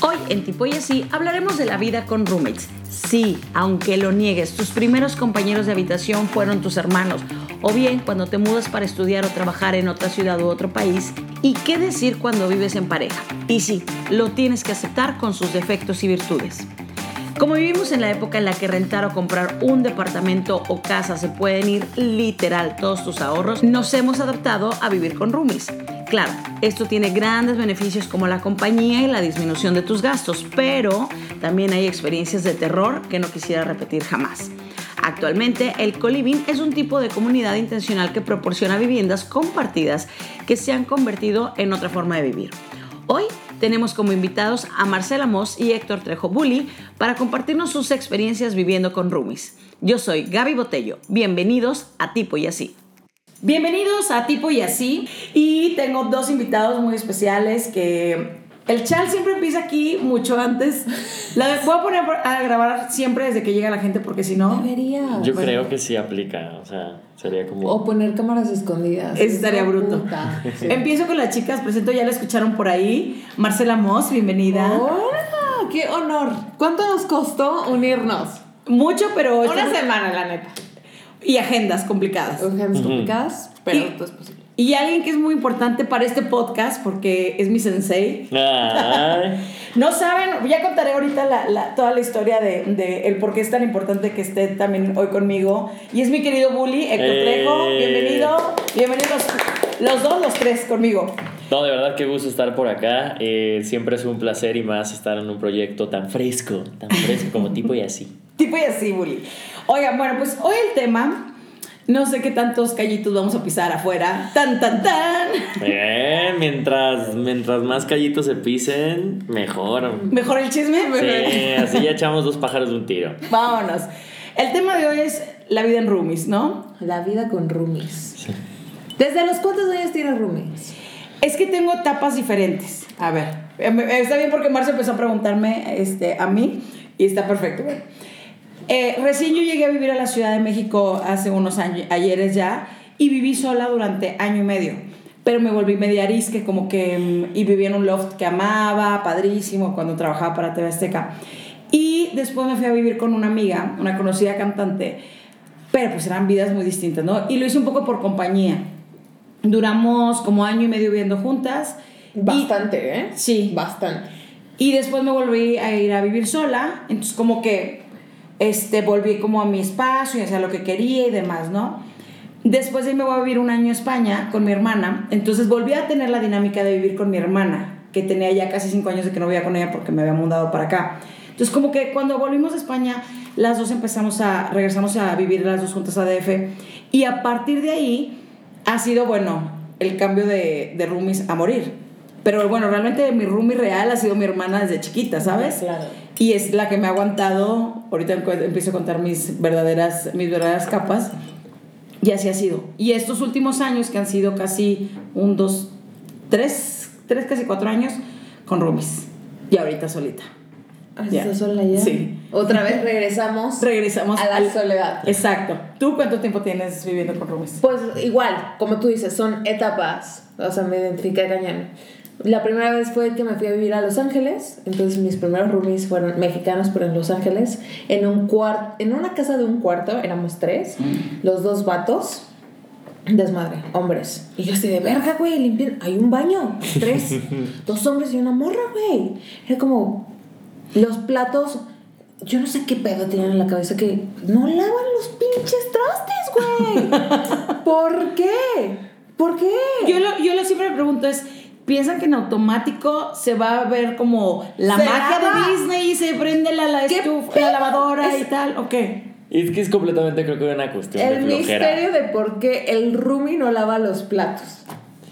Hoy en Tipo y Así hablaremos de la vida con roommates. Sí, aunque lo niegues, tus primeros compañeros de habitación fueron tus hermanos, o bien cuando te mudas para estudiar o trabajar en otra ciudad u otro país. ¿Y qué decir cuando vives en pareja? Y sí, lo tienes que aceptar con sus defectos y virtudes. Como vivimos en la época en la que rentar o comprar un departamento o casa se pueden ir literal todos tus ahorros, nos hemos adaptado a vivir con roomies. Claro, esto tiene grandes beneficios como la compañía y la disminución de tus gastos, pero también hay experiencias de terror que no quisiera repetir jamás. Actualmente, el coliving es un tipo de comunidad intencional que proporciona viviendas compartidas que se han convertido en otra forma de vivir. Hoy tenemos como invitados a Marcela Moss y Héctor Trejo Bully para compartirnos sus experiencias viviendo con roomies. Yo soy Gaby Botello. Bienvenidos a Tipo y Así. Bienvenidos a Tipo y Así. Y tengo dos invitados muy especiales que el chal siempre empieza aquí mucho antes. La voy a poner a grabar siempre desde que llega la gente porque si no... Debería. Yo Bueno. creo que sí aplica, o sea, sería como... O poner cámaras escondidas. Eso estaría bruto. Puta. Empiezo con las chicas, presento, ya la escucharon por ahí. Marcela Moss, bienvenida. ¡Hola! ¡Qué honor! ¿Cuánto nos costó unirnos? Mucho, pero... Una semana, la neta. Y agendas complicadas. Urgencias complicadas, pero Y- todo es posible. Y alguien que es muy importante para este podcast, porque es mi sensei. No saben, ya contaré ahorita la, la- toda la historia de, de el por qué es tan importante que esté también hoy conmigo. Y es mi querido Bully, Héctor Eh. Trejo. Bienvenido. Bienvenidos los dos, los tres conmigo. no, de verdad qué gusto estar por acá. Eh, siempre es un placer y más estar en un proyecto tan fresco, tan fresco como tipo y así. Tipo y así, Bully. Oigan, bueno, pues hoy el tema, no sé qué tantos callitos vamos a pisar afuera. Tan, tan, tan. Eh, mientras, mientras más callitos se pisen, mejor. Mejor el chisme. Sí, así ya echamos dos pájaros de un tiro. Vámonos. El tema de hoy es la vida en roomies, ¿no? La vida con roomies. ¿Desde los cuántos años tienes roomies? Es que tengo etapas diferentes. A ver, eh, me- está bien porque Marcia empezó a preguntarme este, a mí y está perfecto. Bueno, eh, recién yo llegué a vivir a la Ciudad de México hace unos años, ayeres ya, y viví sola durante año y medio. Pero me volví media arisque, como que. mm, Y viví en un loft que amaba, padrísimo, cuando trabajaba para TV Azteca. Y después me fui a vivir con una amiga, una conocida cantante, pero pues eran vidas muy distintas, ¿no? Y lo hice un poco por compañía. Duramos como año y medio viviendo juntas. y- Bastante, ¿eh? Sí. Bastante. y después me volví a ir a vivir sola, entonces como que este, volví como a mi espacio y hacía lo que quería y demás, ¿no? Después de ahí me voy a vivir un año a España con mi hermana, entonces volví a tener la dinámica de vivir con mi hermana, que tenía ya casi cinco años de que no vivía con ella porque me había mudado para acá. Entonces como que cuando volvimos a España, las dos empezamos a, regresamos a vivir las dos juntas a DF y a partir de ahí ha sido, bueno, el cambio de, de roomies a morir. Pero bueno, realmente mi roomie real ha sido mi hermana desde chiquita, ¿sabes? Claro. Y es la que me ha aguantado. Ahorita empiezo a contar mis verdaderas, mis verdaderas capas. Y así ha sido. Y estos últimos años, que han sido casi un, dos, tres, tres, casi cuatro años, con roomies. Y ahorita solita. Ah. ¿Estás sola ya? Sí. Otra vez regresamos Regresamos a la al- soledad. Exacto. ¿Tú cuánto tiempo tienes viviendo con roomies? Pues igual, como tú dices, son etapas. O sea, me identifiqué cañón. La primera vez fue que me fui a vivir a Los Ángeles. Entonces mis primeros roomies fueron mexicanos, pero en Los Ángeles. En, un en una casa de un cuarto, éramos tres. Los dos vatos. Desmadre, hombres. Y yo así de verga, güey, limpien. Hay un baño. Tres. dos hombres y una morra, güey. Era como los platos. Yo no sé qué pedo tenían en la cabeza que no lavan los pinches trastes, güey. ¿Por qué? ¿Por qué? Yo lo, yo lo siempre me pregunto es, ¿piensan que en automático se va a ver como la Se magia lava. de Disney y se prende la, la, ¿Qué estufa, la lavadora Es- y tal? ¿O qué? Es que es completamente, creo que una cuestión El de misterio de por qué el roomie no lava los platos.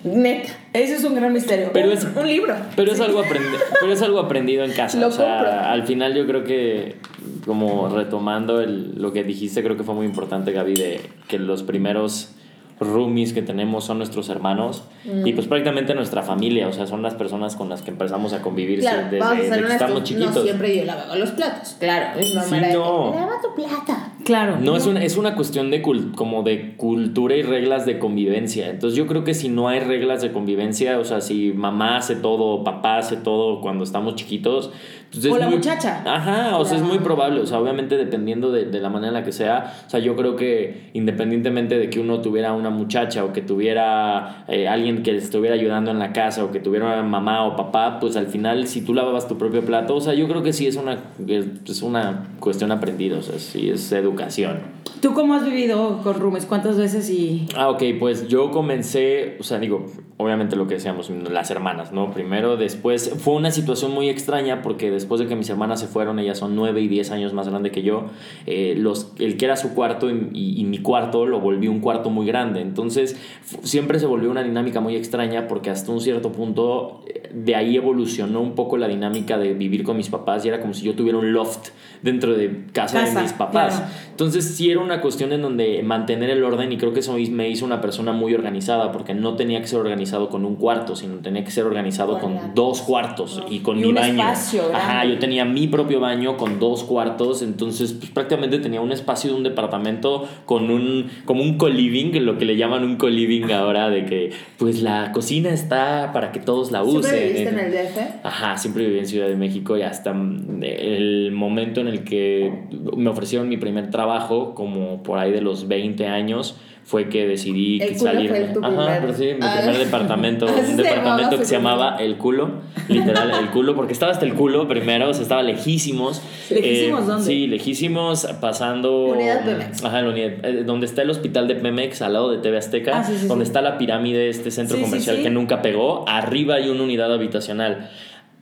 Neta. Ese es un gran misterio. Pero es, Un libro. pero es algo aprendi- pero es algo aprendido en casa. Lo o sea, compro. al final yo creo que como retomando el- lo que dijiste, creo que fue muy importante, Gaby, de que los primeros roomies que tenemos son nuestros hermanos y pues prácticamente nuestra familia, o sea, son las personas con las que empezamos a convivir Claro, desde, vamos a desde que estamos chiquitos. No siempre yo lavaba los platos. Claro, es Sí, no. Lava tu plata. Claro. No, es una, es una cuestión de cul- como de cultura y reglas de convivencia. Entonces yo creo que si no hay reglas de convivencia, o sea, si mamá hace todo, papá hace todo cuando estamos chiquitos, pues es O la muy- muchacha. Ajá, o sea, es muy probable, o sea, obviamente dependiendo de, de la manera en la que sea, o sea, yo creo que independientemente de que uno tuviera una muchacha o que tuviera eh, alguien que estuviera ayudando en la casa o que tuviera una mamá o papá, pues al final si tú lavabas tu propio plato, o sea, yo creo que sí es una, es, una cuestión aprendida, o sea, sí es educación. ¿Tú cómo has vivido con roomies? ¿Cuántas veces y...? Ah, ok, pues yo comencé, o sea, digo, obviamente lo que decíamos, las hermanas, ¿no? Primero, después, fue una situación muy extraña porque después de que mis hermanas se fueron, ellas son 9 y 10 años más grande que yo, eh, los, el que era su cuarto y, y- y mi cuarto lo volví un cuarto muy grande. Entonces, siempre se volvió una dinámica muy extraña porque hasta un cierto punto eh, de ahí evolucionó un poco la dinámica de vivir con mis papás y era como si yo tuviera un loft dentro de casa, Casa, de mis papás. claro. Entonces sí era una cuestión en donde mantener el orden y creo que eso me hizo una persona muy organizada porque no tenía que ser organizado con un cuarto, sino tenía que ser organizado Con dos cuartos y con Y mi un baño. espacio Ajá, yo tenía mi propio baño con dos cuartos, entonces pues, prácticamente tenía un espacio de un departamento con un como un co-living, lo que le llaman un co-living ahora de que pues la cocina está para que todos la usen. ¿Siempre viviste en el DF? Ajá, siempre viví en Ciudad de México y hasta el momento en el que me ofrecieron mi primer trabajo, como por ahí de los 20 años, fue que decidí El culo salir. fue tu Ajá, pero sí, mi Ah. primer departamento, un departamento que se llamaba El Culo, literal El Culo, porque estaba hasta el culo primero, o sea, estaba lejísimos. ¿Lejísimos Eh, dónde? Sí, lejísimos pasando... Unidad Pemex. Ajá, la unidad, eh, donde está el hospital de Pemex, al lado de TV Azteca, Ah, sí, sí, donde sí. está la pirámide, este centro Sí, sí, comercial sí. que nunca pegó, arriba hay una unidad habitacional.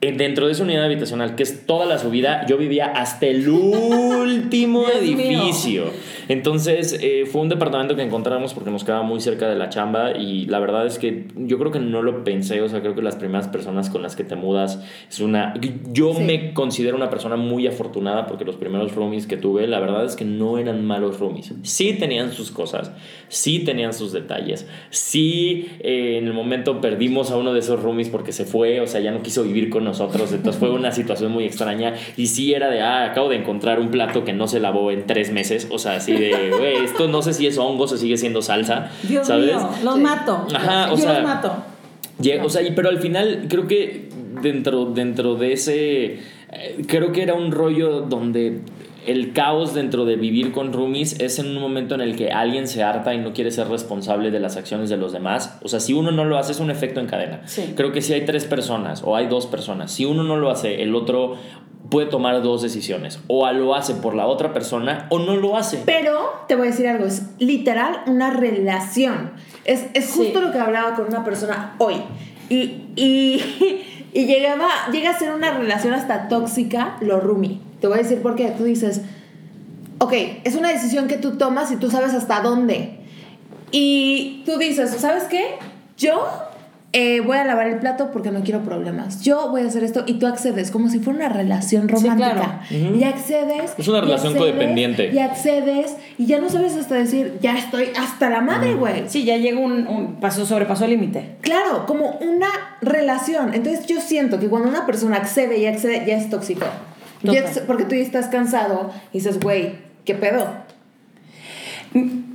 Eh, Dentro de esa unidad habitacional, que es toda la subida, yo vivía hasta el último Dios mío. edificio. Entonces, eh, fue un departamento que encontramos porque nos quedaba muy cerca de la chamba y la verdad es que yo creo que no lo pensé, o sea, creo que las primeras personas con las que te mudas es una... Yo Sí. me considero una persona muy afortunada porque los primeros roomies que tuve, la verdad es que no eran malos roomies. Sí tenían sus cosas, sí tenían sus detalles, sí eh, en el momento perdimos a uno de esos roomies porque se fue, o sea, ya no quiso vivir con nosotros, entonces fue una situación muy extraña y sí era de, ah, acabo de encontrar un plato que no se lavó en tres meses, o sea, así de, güey, esto no sé si es hongo, se sigue siendo salsa, Dios ¿sabes? mío, los Sí. mato. Ajá, o Yo sea, los mato. Llega- o sea, y- pero al final creo que dentro, dentro de ese, eh, creo que era un rollo donde el caos dentro de vivir con roomies es en un momento en el que alguien se harta y no quiere ser responsable de las acciones de los demás. O sea, si uno no lo hace es un efecto en cadena. Sí. Creo que si hay tres personas o hay dos personas, si uno no lo hace, el otro puede tomar dos decisiones. O lo hace por la otra persona o no lo hace. Pero te voy a decir algo, es literal una relación. Es, es justo Sí. lo que hablaba con una persona hoy. Y, y, y llegaba, llega a ser una relación hasta tóxica lo roomie. Te voy a decir por qué. Tú dices, ok, es una decisión que tú tomas y tú sabes hasta dónde. Y tú dices, ¿sabes qué? Yo eh, voy a lavar el plato porque no quiero problemas. Yo voy a hacer esto y tú accedes como si fuera una relación Sí, claro. romántica. Y accedes. Es una relación accedes, codependiente. Y accedes y ya no sabes hasta decir, ya estoy hasta la madre, güey. Sí, ya llega un, un paso, sobrepasó el límite. Claro, como una relación. Entonces yo siento que cuando una persona accede y accede, ya es tóxico. Ya porque tú ya estás cansado y dices, güey, ¿qué pedo?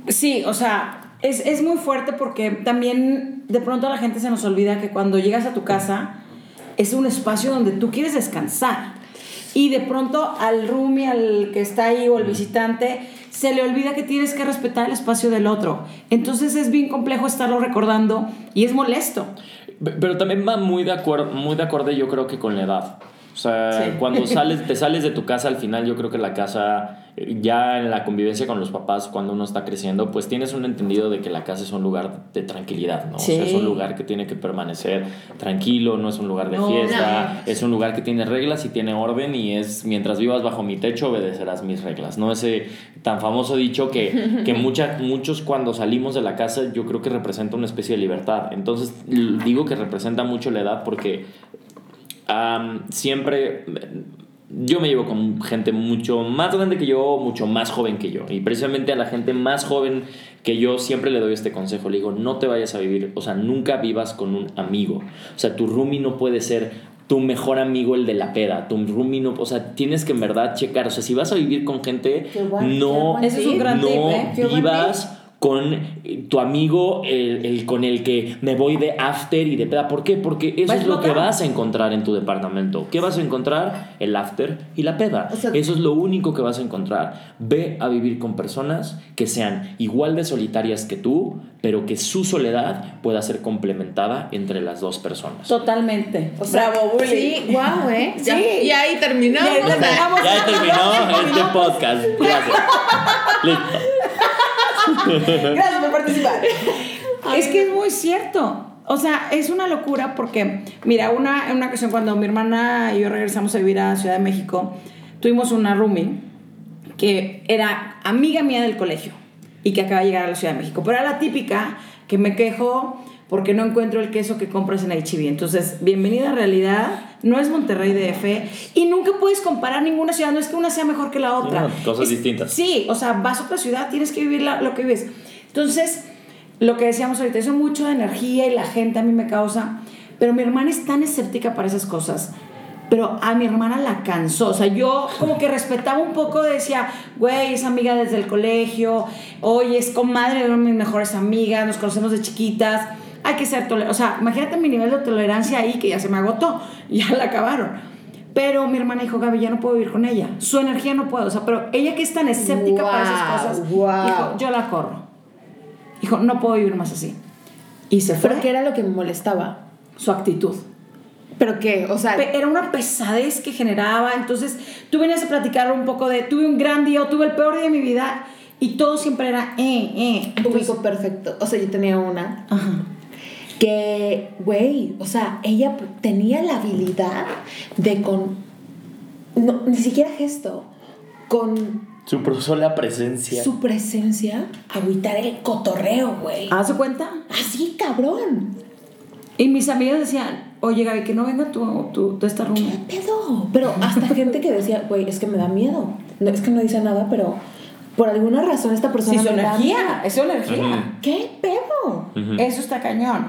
Sí, o sea, es, es muy fuerte porque también de pronto a la gente se nos olvida que cuando llegas a tu casa es un espacio donde tú quieres descansar. Y de pronto al roomie, al que está ahí o al visitante, se le olvida que tienes que respetar el espacio del otro. Entonces es bien complejo estarlo recordando y es molesto. Pe- Pero también va muy de acuerdo, muy de acuerdo yo creo que con la edad. O sea, Sí. cuando sales, te sales de tu casa, al final yo creo que la casa, eh, ya en la convivencia con los papás, cuando uno está creciendo, pues tienes un entendido de que la casa es un lugar de tranquilidad, ¿no? O sea, es un lugar que tiene que permanecer tranquilo, no es un lugar de No, fiesta, es un lugar que tiene reglas y tiene orden y es, mientras vivas bajo mi techo, obedecerás mis reglas, ¿no? Ese tan famoso dicho que, que mucha, muchos cuando salimos de la casa, yo creo que representa una especie de libertad. Entonces, digo que representa mucho la edad porque Siempre yo me llevo con gente mucho más grande que yo, mucho más joven que yo. Y precisamente a la gente más joven que yo siempre le doy este consejo. Le digo, no te vayas a vivir, o sea, nunca vivas con un amigo. O sea, tu roomie no puede ser tu mejor amigo el de la peda, tu roomie no, o sea, tienes que en verdad checar, o sea, si vas a vivir con gente, no, es un gran no tip, ¿eh? Vivas con eh, tu amigo el, el con el que me voy de after y de peda. ¿Por qué? Porque eso es lo que vas a encontrar en tu departamento. ¿Qué vas a encontrar? El after y la peda. O sea- eso es lo único que vas a encontrar. Ve a vivir con personas que sean igual de solitarias que tú, pero que su soledad pueda ser complementada entre las dos personas. Totalmente. O sea, Bravo, Bully. Sí, wow, ¿eh? Ya- Sí. Y ahí terminamos. Y ahí terminamos. Ya terminó este podcast. Gracias. Listo. Gracias por participar. es que es muy cierto. O sea, es una locura porque, mira, una, una ocasión cuando mi hermana y yo regresamos a vivir a Ciudad de México, tuvimos una roomie que era amiga mía del colegio y que acaba de llegar a la Ciudad de México. Pero era la típica que me quejo porque no encuentro el queso que compras en HB. Entonces, bienvenida a realidad. No es Monterrey DF y nunca puedes comparar ninguna ciudad. No es que una sea mejor que la otra. No, cosas Es- distintas. Sí, o sea, vas a otra ciudad, tienes que vivir la- lo que vives. Entonces, lo que decíamos ahorita, eso mucho de energía y la gente a mí me causa. Pero mi hermana es tan escéptica para esas cosas. Pero a mi hermana la cansó. O sea, yo como que respetaba un poco, decía, güey, es amiga desde el colegio, oye, es comadre de una de mis mejores amigas, nos conocemos de chiquitas, hay que ser tolerantes. O sea, imagínate mi nivel de tolerancia ahí que ya se me agotó, ya la acabaron. Pero mi hermana dijo, Gaby, ya no puedo vivir con ella. Su energía no puedo. O sea, pero ella que es tan escéptica para esas cosas, guau. dijo, yo la corro. Dijo, no puedo vivir más así. Y se fue ¿Pero qué era lo que me molestaba? su actitud. ¿Pero qué? O sea, Era una pesadez que generaba. Entonces, tú venías a platicar un poco de, tuve un gran día o tuve el peor día de mi vida. Y todo siempre era, eh, eh. Entonces, ubico perfecto. O sea, yo tenía una ajá. Que, güey, o sea, ella tenía la habilidad de con, no, ni siquiera gesto, con Su sola presencia. su presencia, agüitar el cotorreo, güey. ¿Haz de cuenta? Así, cabrón. Y mis amigas decían, oye, Gaby, que no venga tu, tu, tu esta roomie. Pedo. Pero hasta gente que decía, güey, es que me da miedo. No, es que no dice nada, pero por alguna razón esta persona Sí, su me da energía, miedo. es su energía. ¿Qué pedo? Eso está cañón.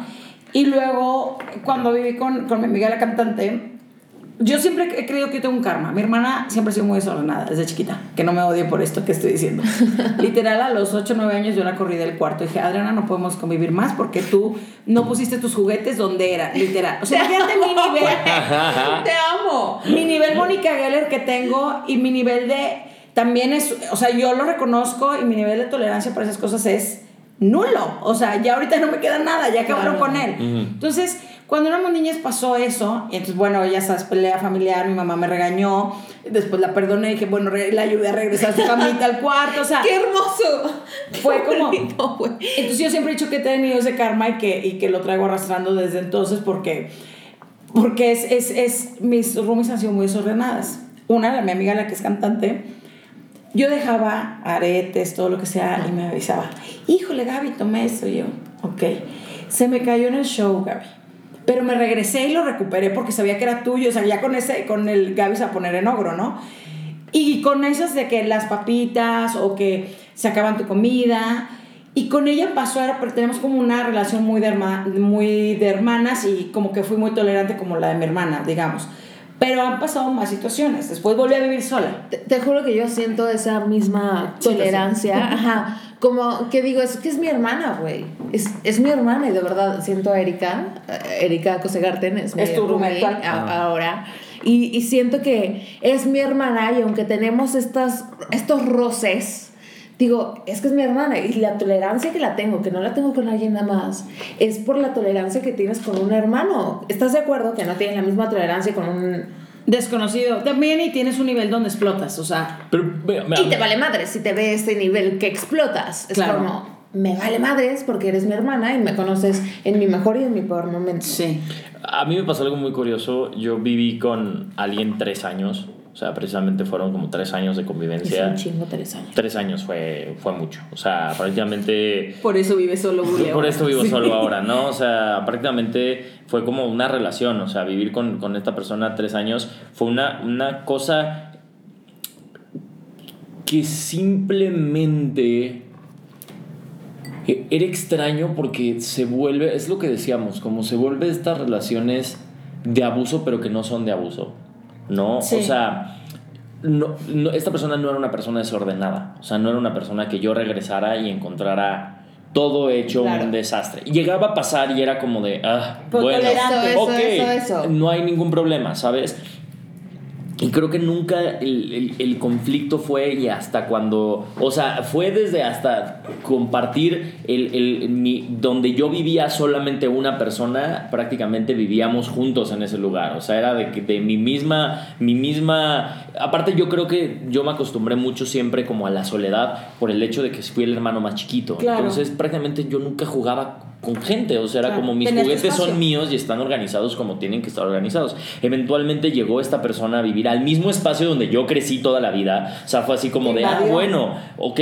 Y luego, cuando viví con, con mi amiga la cantante, yo siempre he creído que yo tengo un karma. Mi hermana siempre ha sido muy desordenada desde chiquita. Que no me odie por esto que estoy diciendo. Literal, a los 8 o 9 años yo la corrí del cuarto. Dije, Adriana, no podemos convivir más porque tú no pusiste tus juguetes donde era. Literal. O sea, imagínate mi nivel. Te amo. mi nivel Mónica Geller que tengo y mi nivel de también es, o sea, yo lo reconozco y mi nivel de tolerancia para esas cosas es nulo. O sea, ya ahorita no me queda nada, ya acabaron Claro. con él. Ujú. Entonces, cuando éramos niñas pasó eso, y entonces, bueno, ya sabes, pelea familiar, mi mamá me regañó, después la perdoné y dije, bueno, la ayudé a regresar a su camita al cuarto, o sea, ¡Qué hermoso! fue como... bonito. Entonces yo siempre he dicho que he tenido ese karma y que, y que lo traigo arrastrando desde entonces porque, porque es, es, es, mis roomies han sido muy desordenadas. Una, la, mi amiga, la que es cantante, yo dejaba aretes, todo lo que sea, y me avisaba, híjole Gaby, tomé esto, y yo, ok. Se me cayó en el show, Gaby. Pero me regresé y lo recuperé porque sabía que era tuyo, o sea, con ese, con el Gaby a poner en ogro, ¿no? Y con esas de que las papitas o que se acaban tu comida. Y con ella pasó, pero tenemos como una relación muy de, herma- muy de hermanas y como que fui muy tolerante como la de mi hermana, digamos. Pero han pasado más situaciones. Después volví a vivir sola. Te, te juro que yo siento esa misma tolerancia. Ajá. Como que digo, es que es mi hermana, güey. Es, es mi hermana y de verdad siento a Erika, eh, Erika Cosegarten, es, mi Es tu roommate actual. a- ahora. Y, y siento que es mi hermana y aunque tenemos estas, estos roces, digo, es que es mi hermana y la tolerancia que la tengo, que no la tengo con alguien nada más, es por la tolerancia que tienes con un hermano. ¿Estás de acuerdo que no tienes la misma tolerancia con un... Desconocido. También y tienes un nivel donde explotas, o sea. Pero, Y te vale madres si te ve este nivel que explotas. Es Claro. como, me vale madres porque eres mi hermana y me conoces en mi mejor y en mi peor momento. Sí. A mí me pasó algo muy curioso. Yo viví con alguien tres años. O sea, precisamente fueron como tres años de Es convivencia. un chingo tres años. Tres años fue, fue mucho. O sea, prácticamente... Por eso vive solo, Bully, Por esto vivo Sí. solo ahora, ¿no? O sea, prácticamente fue como una relación. O sea, vivir con, con esta persona tres años fue una, una cosa que simplemente era extraño porque se vuelve, es lo que decíamos, como se vuelve estas relaciones de abuso, pero que no son de abuso, ¿no? Sí. O sea, no, no- esta persona no era una persona desordenada, o sea, no era una persona que yo regresara y encontrara todo hecho Claro. un desastre. Llegaba a pasar y era como de, ah, bueno, eso, eso. no hay ningún problema, ¿sabes? Y creo que nunca el, el- el conflicto fue y hasta cuando, o sea, fue desde hasta compartir el, el- mi- donde yo vivía solamente una persona, prácticamente vivíamos juntos en ese lugar. O sea, era de, que- de mi misma, mi misma, aparte yo creo que yo me acostumbré mucho siempre como a la soledad por el hecho de que fui el hermano más chiquito. Claro. Entonces prácticamente yo nunca jugaba con gente, o sea, era Claro. como mis juguetes son míos y están organizados como tienen que estar organizados. Eventualmente llegó esta persona a vivir al mismo espacio donde yo crecí toda la vida. O sea, fue así como de, ah, bueno, ok,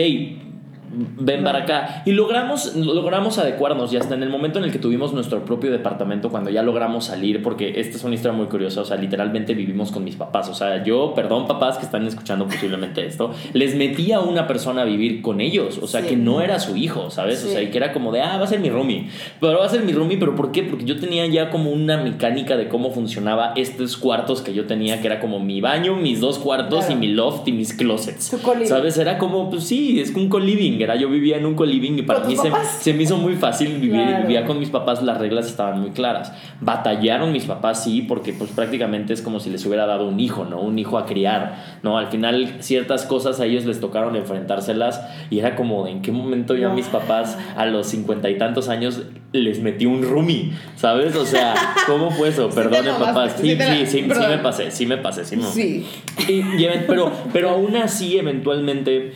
ven para acá. Y logramos, logramos adecuarnos y hasta en el momento en el que tuvimos nuestro propio departamento, cuando ya logramos salir, porque esta es una historia muy curiosa, o sea, literalmente vivimos con mis papás. O sea, yo, perdón papás que están escuchando posiblemente esto, les metí a una persona a vivir con ellos. O sea, Sí. que no era su hijo, ¿sabes? O sea, y que era como de, ah, va a ser mi roomie. Pero va a ser mi roomie, pero ¿por qué? Porque yo tenía ya como una mecánica de cómo funcionaba estos cuartos que yo tenía, que era como mi baño, mis dos cuartos Claro. y mi loft y mis closets. ¿Sabes? Era como, pues sí, es un co-living. Era, yo vivía en un co-living y para ¿Con mí se, me hizo muy fácil vivir. Claro. Vivía con mis papás, las reglas estaban muy claras. Batallaron mis papás, sí, porque pues prácticamente es como si les hubiera dado un hijo, ¿no? Un hijo a criar, ¿no? Al final ciertas cosas a ellos les tocaron enfrentárselas y era como, ¿en qué momento yo a mis papás a los cincuenta y tantos años les metí un roomie? ¿Sabes? O sea, ¿cómo fue eso? Sí Perdonen, mamaste, papás. sí Sí, la- sí, sí, sí me pasé, sí me pasé, sí me Sí. y, pero, pero aún así, eventualmente,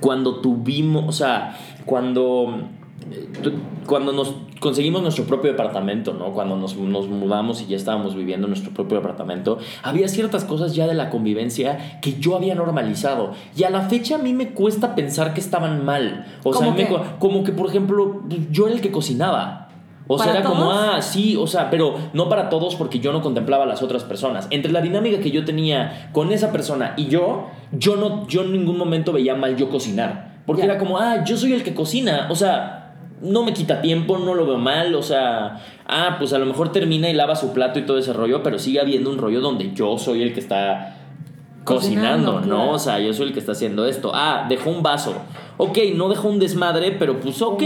cuando tuvimos, o sea, cuando, eh, cuando nos conseguimos nuestro propio departamento, ¿no? Cuando nos, nos mudamos y ya estábamos viviendo en nuestro propio departamento, había ciertas cosas ya de la convivencia que yo había normalizado. Y a la fecha a mí me cuesta pensar que estaban mal. O sea, como que, por ejemplo, yo era el que cocinaba. O sea, ¿Para era como, ah, sí, o sea, pero no para todos porque yo no contemplaba a las otras personas. Entre la dinámica que yo tenía con esa persona y yo, yo no, yo en ningún momento veía mal yo cocinar. Porque era como, ah, yo soy el que cocina. O sea, no me quita tiempo, no lo veo mal. O sea, ah, pues a lo mejor termina y lava su plato y todo ese rollo, pero sigue habiendo un rollo donde yo soy el que está cocinando, Cocinando, ¿no? claro. O sea, yo soy el que está haciendo esto. Ah, dejó un vaso. Ok, no dejó un desmadre, pero pues ok,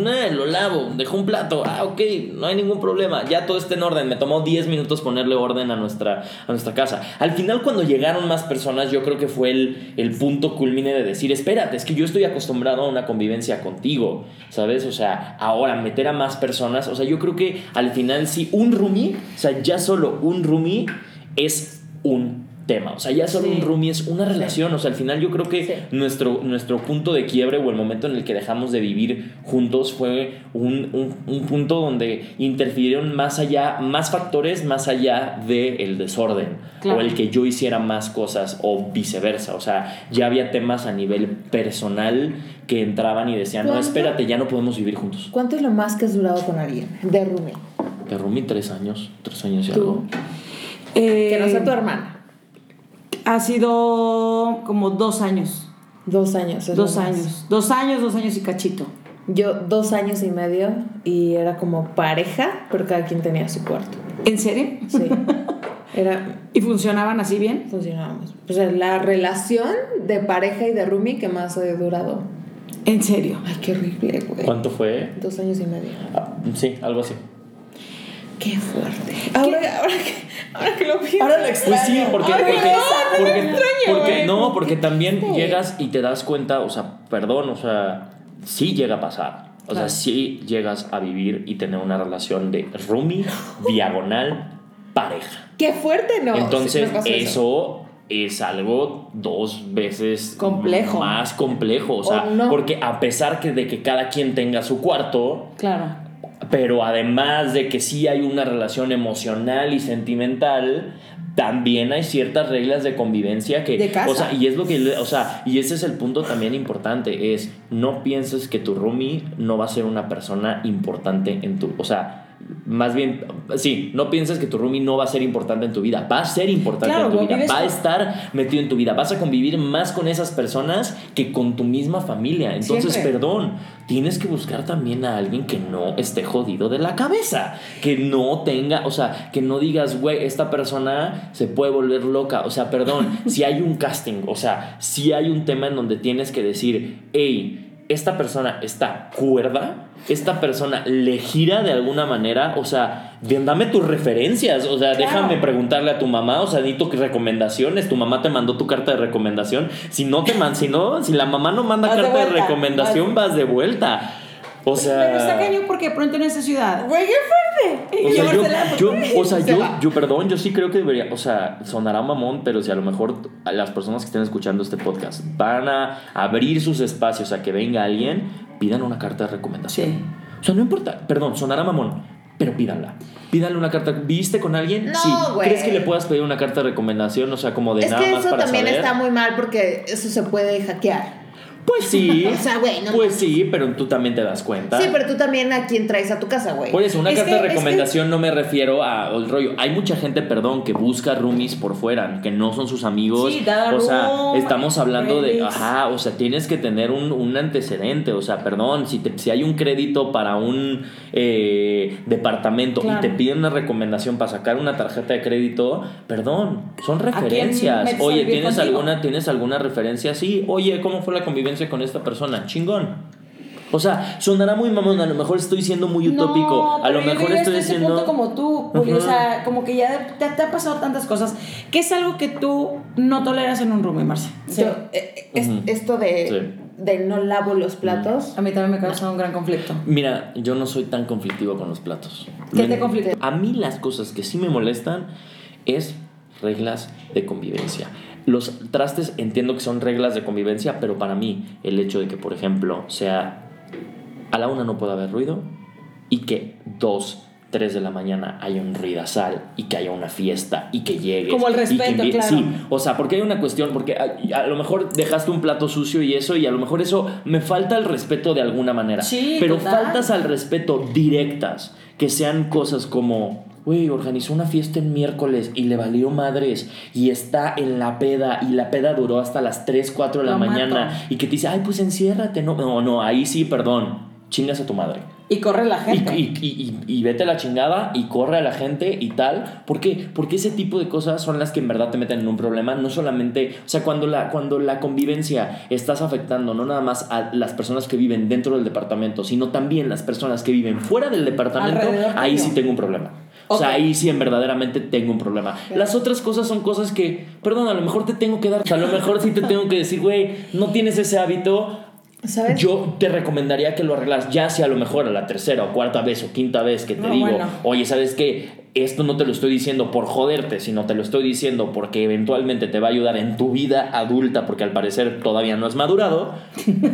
nah, lo lavo. Dejó un plato. Ah, ok, no hay ningún problema. Ya todo está en orden. Me tomó 10 minutos ponerle orden a nuestra, a nuestra casa. Al final, cuando llegaron más personas, yo creo que fue el, el punto culmine de decir, espérate, es que yo estoy acostumbrado a una convivencia contigo, ¿sabes? O sea, ahora meter a más personas. O sea, yo creo que al final sí, un roomie, o sea, ya solo un roomie es un tema. O sea, ya solo Sí. un roomie es una relación. O sea, al final yo creo que Sí. nuestro, nuestro punto de quiebre o el momento en el que dejamos de vivir juntos fue un, un- un punto donde interfirieron más allá, más factores más allá del desorden. Claro. O el que yo hiciera más cosas o viceversa. O sea, ya había temas a nivel personal que entraban y decían, no, espérate, ya no podemos vivir juntos. ¿Cuánto es lo más que has durado con alguien? De roomie. De roomie tres años, tres años y Tú. algo. Eh, Que no sea tu hermana. Ha sido como dos años. Dos años. es Dos más. años. Dos años, dos años y cachito. Yo dos años y medio y era como pareja, pero cada quien tenía su cuarto. ¿En serio? Sí. Era, ¿Y funcionaban así bien? funcionábamos. O sea, la relación de pareja y de roomie que más he durado. ¿En serio? Ay, qué horrible, güey. ¿Cuánto fue? Dos años y medio. Ah, sí, algo así. Qué fuerte. Ahora, ahora, que, ahora que lo pienso. Ahora lo Pues sí, porque, Ay, porque, no, porque, extraño, no, porque también Sí. llegas y te das cuenta, o sea, perdón, o sea, sí llega a pasar. O sea, sí llegas a vivir y tener una relación de roomie, diagonal, pareja. Qué fuerte, no. Entonces, sí eso es algo dos veces Complejo. más complejo. O sea, O no. porque a pesar que de que cada quien tenga su cuarto, Claro. Pero además de que sí hay una relación emocional y sentimental, también hay ciertas reglas de convivencia que De casa. o sea, y es lo que o sea, y ese es el punto también importante es no pienses que tu roomie no va a ser una persona importante en tu, o sea, más bien, sí, no pienses que tu roomie no va a ser importante en tu vida. Va a ser importante Claro, en tu vida. Va a estar metido en tu vida. Vas a convivir más con esas personas que con tu misma familia. Entonces, Siempre. perdón, tienes que buscar también a alguien que no esté jodido de la cabeza. Que no tenga, o sea, que no digas, güey, esta persona se puede volver loca. O sea, perdón, si hay un casting, o sea, si hay un tema en donde tienes que decir, hey, esta persona está cuerda, esta persona le gira de alguna manera, o sea, dame tus referencias, o sea, déjame preguntarle a tu mamá, o sea, necesito que recomendaciones, tu mamá te mandó tu carta de recomendación, si no te man, si no, si la mamá no manda Vas carta de, vuelta, recomendación, vas de vuelta. O sea, Pero está cañón porque pronto en esta ciudad. Güey, qué fuerte. o Y sea, yo, Marcela, ¿por yo- o sea, Se yo, va. yo, perdón, yo sí creo que debería, o sea, sonará mamón, pero si a lo mejor las personas que estén escuchando este podcast van a abrir sus espacios a que venga alguien, pidan una carta de recomendación. Sí. O sea, no importa, perdón, sonará mamón, pero pídanla. Pídanle una carta. ¿Viste con alguien? No, sí. güey. ¿Crees que le puedas pedir una carta de recomendación? O sea, como de Es nada que más eso para también saber. está muy mal porque eso se puede hackear. Pues sí. O sea, güey, no Pues sí, pero tú también te das cuenta. Sí, pero tú también a quién traes a tu casa, güey. Por eso, una Es carta que- de es que- recomendación no me refiero a el rollo. Hay mucha gente, perdón, que busca roomies por fuera, que no son sus amigos. Sí, o sea, room, estamos hablando de, ajá, o sea, tienes que tener un, un antecedente. O sea, perdón, si, te- si hay un crédito para un eh, departamento Claro. y te piden una recomendación para sacar una tarjeta de crédito, perdón, son referencias. Oye, ¿tienes contigo? alguna, ¿tienes alguna referencia? Sí, oye, ¿cómo fue la convivencia con esta persona? Chingón. O sea, sonará muy mamón, a lo mejor estoy siendo muy utópico, No, a lo yo mejor llegué estoy diciendo... punto como tú, Juli, o Ajá. sea, como que ya te, te ha pasado tantas cosas, que es algo que tú no toleras en un roomie, Marcia. Yo, eh, es- Ujú. esto de, Sí. de no lavo los platos. A mí también me causa un gran conflicto. Mira, yo no soy tan conflictivo con los platos. ¿Qué te conflicta? A mí las cosas que sí me molestan es reglas de convivencia. Los trastes entiendo que son reglas de convivencia, pero para mí el hecho de que, por ejemplo, sea a la una no pueda haber ruido y que dos, tres de la mañana haya un ruidazal y que haya una fiesta y que llegues. Como el respeto, claro. Sí, o sea, porque hay una cuestión, porque a, a lo mejor dejaste un plato sucio y eso, y a lo mejor eso me falta el respeto de alguna manera. Sí, pero total. faltas al respeto directas, que sean cosas como, güey, organizó una fiesta en miércoles y le valió madres y está en la peda y la peda duró hasta las 3, 4 de la Lo mañana mato. y que te dice, ay, pues enciérrate. No, no, no, ahí sí, perdón, chingas a tu madre. Y corre la gente. y, y- y- y vete a la chingada y corre a la gente y tal. ¿Por qué? Porque ese tipo de cosas son las que en verdad te meten en un problema. No solamente, o sea, cuando la, cuando la convivencia estás afectando no nada más a las personas que viven dentro del departamento, sino también las personas que viven fuera del departamento, Alrededor ahí tuyo. sí tengo un problema. O sea, ahí sí en verdaderamente tengo un problema. Las otras cosas son cosas que, perdón, a lo mejor te tengo que dar, o sea, a lo mejor sí te tengo que decir, güey, no tienes ese hábito, ¿Sabes? yo te recomendaría que lo arreglas ya sea a lo mejor a la tercera o cuarta vez o quinta vez que te No, digo, bueno. oye, ¿sabes qué? Esto no te lo estoy diciendo por joderte, sino te lo estoy diciendo porque eventualmente te va a ayudar en tu vida adulta, porque al parecer todavía no has madurado.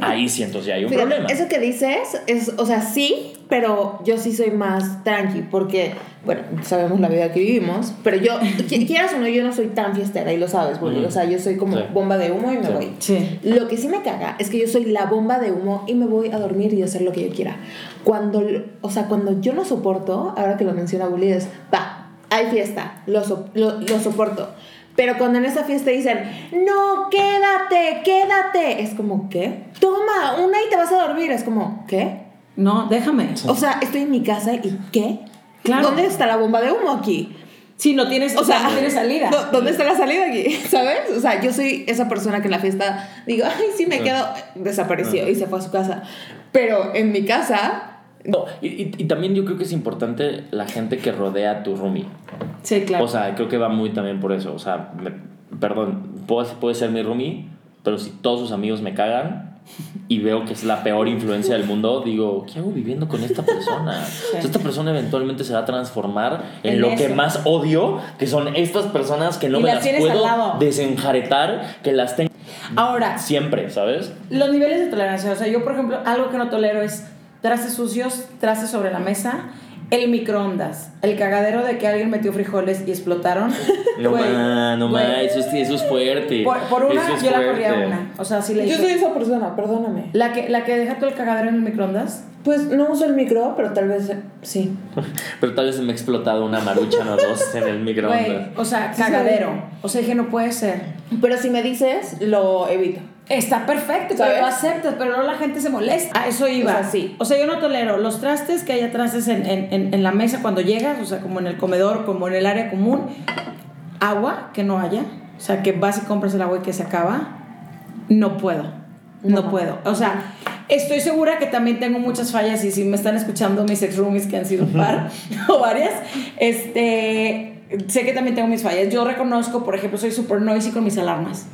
Ahí sí, entonces ya hay un Fíjate, problema. Eso que dices es, o sea, sí, pero yo sí soy más tranqui porque, bueno, sabemos la vida que vivimos, pero yo, qui- quieras o no, yo no soy tan fiestera y lo sabes, Bully. O sea, yo soy como Sí. bomba de humo y me Sí. voy. Sí. Lo que sí me caga es que yo soy la bomba de humo y me voy a dormir y a hacer lo que yo quiera. Cuando, o sea, cuando yo no soporto, ahora que lo menciona Bully, es, va, hay fiesta, lo, so- lo, lo soporto. Pero cuando en esa fiesta dicen, no, quédate, quédate, es como, ¿qué? Toma, una y te vas a dormir. Es como, ¿qué? No, déjame. O sea, estoy en mi casa y ¿qué? Claro. ¿Dónde está la bomba de humo aquí? Si no tienes, o sea, no tienes salida. ¿dó- ¿Dónde está la salida aquí? ¿Sabes? O sea, yo soy esa persona que en la fiesta digo, ay, sí me quedo. Desapareció y se fue a su casa. Pero en mi casa, No, y, y- y también yo creo que es importante la gente que rodea a tu roomie. Sí, claro. O sea, creo que va muy también por eso. O sea, me- perdón, puede, puede ser mi roomie, pero si todos sus amigos me cagan y veo que es la peor influencia del mundo, digo, ¿qué hago viviendo con esta persona? Esta persona eventualmente se va a transformar en, En lo que más odio, que son estas personas que no Y me las las puedo desenjaretar, que las tengo Ahora, siempre, ¿sabes? los niveles de tolerancia. O sea, yo, por ejemplo, algo que no tolero es trastes sucios, trastes sobre la mesa el microondas, el cagadero de que alguien metió frijoles y explotaron. No ma, no ma, güey. eso, es- eso es fuerte. Por, por una, es yo la corría fuerte. una. O sea, si le Yo soy esa persona, perdóname. la que, la que deja todo el cagadero en el microondas. Pues no uso el micro, pero tal vez sí. Pero tal vez se me ha explotado una marucha o dos en el microondas. o sea, cagadero. O sea, dije, no puede ser. Pero si me dices, lo evito. Está perfecto, ¿Sabes? pero lo aceptas, pero luego la gente se molesta. A eso iba. O sea, sí. O sea, yo no tolero los trastes que haya trastes en, en, en, en la mesa cuando llegas, o sea, como en el comedor, como en el área común. Agua que no haya. O sea, que vas y compras el agua y que se acaba. No puedo. No, No. puedo. O sea, estoy segura que también tengo muchas fallas y si me están escuchando mis ex roomies que han sido un par o varias, este, sé que también tengo mis fallas. Yo reconozco, por ejemplo, soy super noisy con mis alarmas.